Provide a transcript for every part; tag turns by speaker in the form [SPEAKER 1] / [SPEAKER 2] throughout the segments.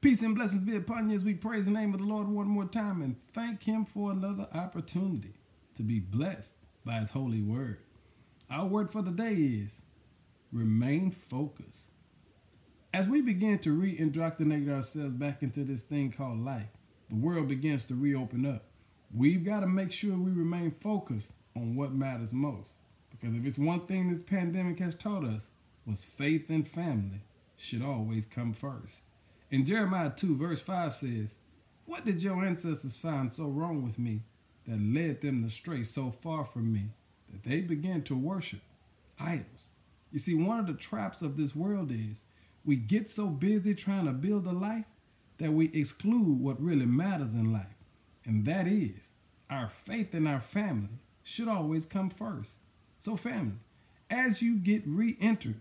[SPEAKER 1] Peace and blessings be upon you as we praise the name of the Lord one more time and thank Him for another opportunity to be blessed by His holy word. Our word for the day is remain focused. As we begin to re-indoctrinate ourselves back into this thing called life, the world begins to reopen up. We've got to make sure we remain focused on what matters most. Because if it's one thing this pandemic has taught us, was faith and family should always come first. In Jeremiah 2, verse 5 says, What did your ancestors find so wrong with me that led them to stray so far from me that they began to worship idols? You see, one of the traps of this world is we get so busy trying to build a life that we exclude what really matters in life. And that is our faith and our family should always come first. So, family, as you get re entered,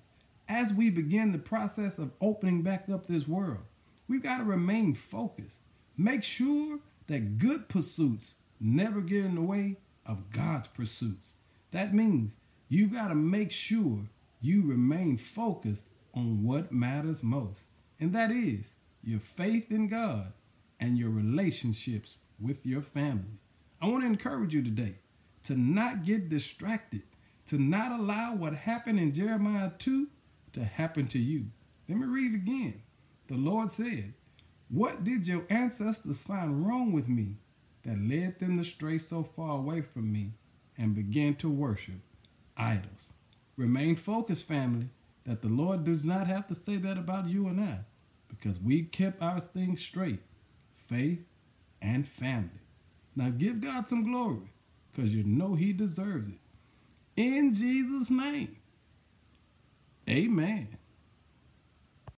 [SPEAKER 1] as we begin the process of opening back up this world, we've got to remain focused. Make sure that good pursuits never get in the way of God's pursuits. That means you've got to make sure you remain focused on what matters most, and that is your faith in God and your relationships with your family. I want to encourage you today to not get distracted, to not allow what happened in Jeremiah 2 to happen to you. Let me read it again. The Lord said, What did your ancestors find wrong with me that led them to stray so far away from me and began to worship idols? Remain focused, family, that the Lord does not have to say that about you and I because we kept our things straight faith and family. Now give God some glory because you know He deserves it. In Jesus' name, amen.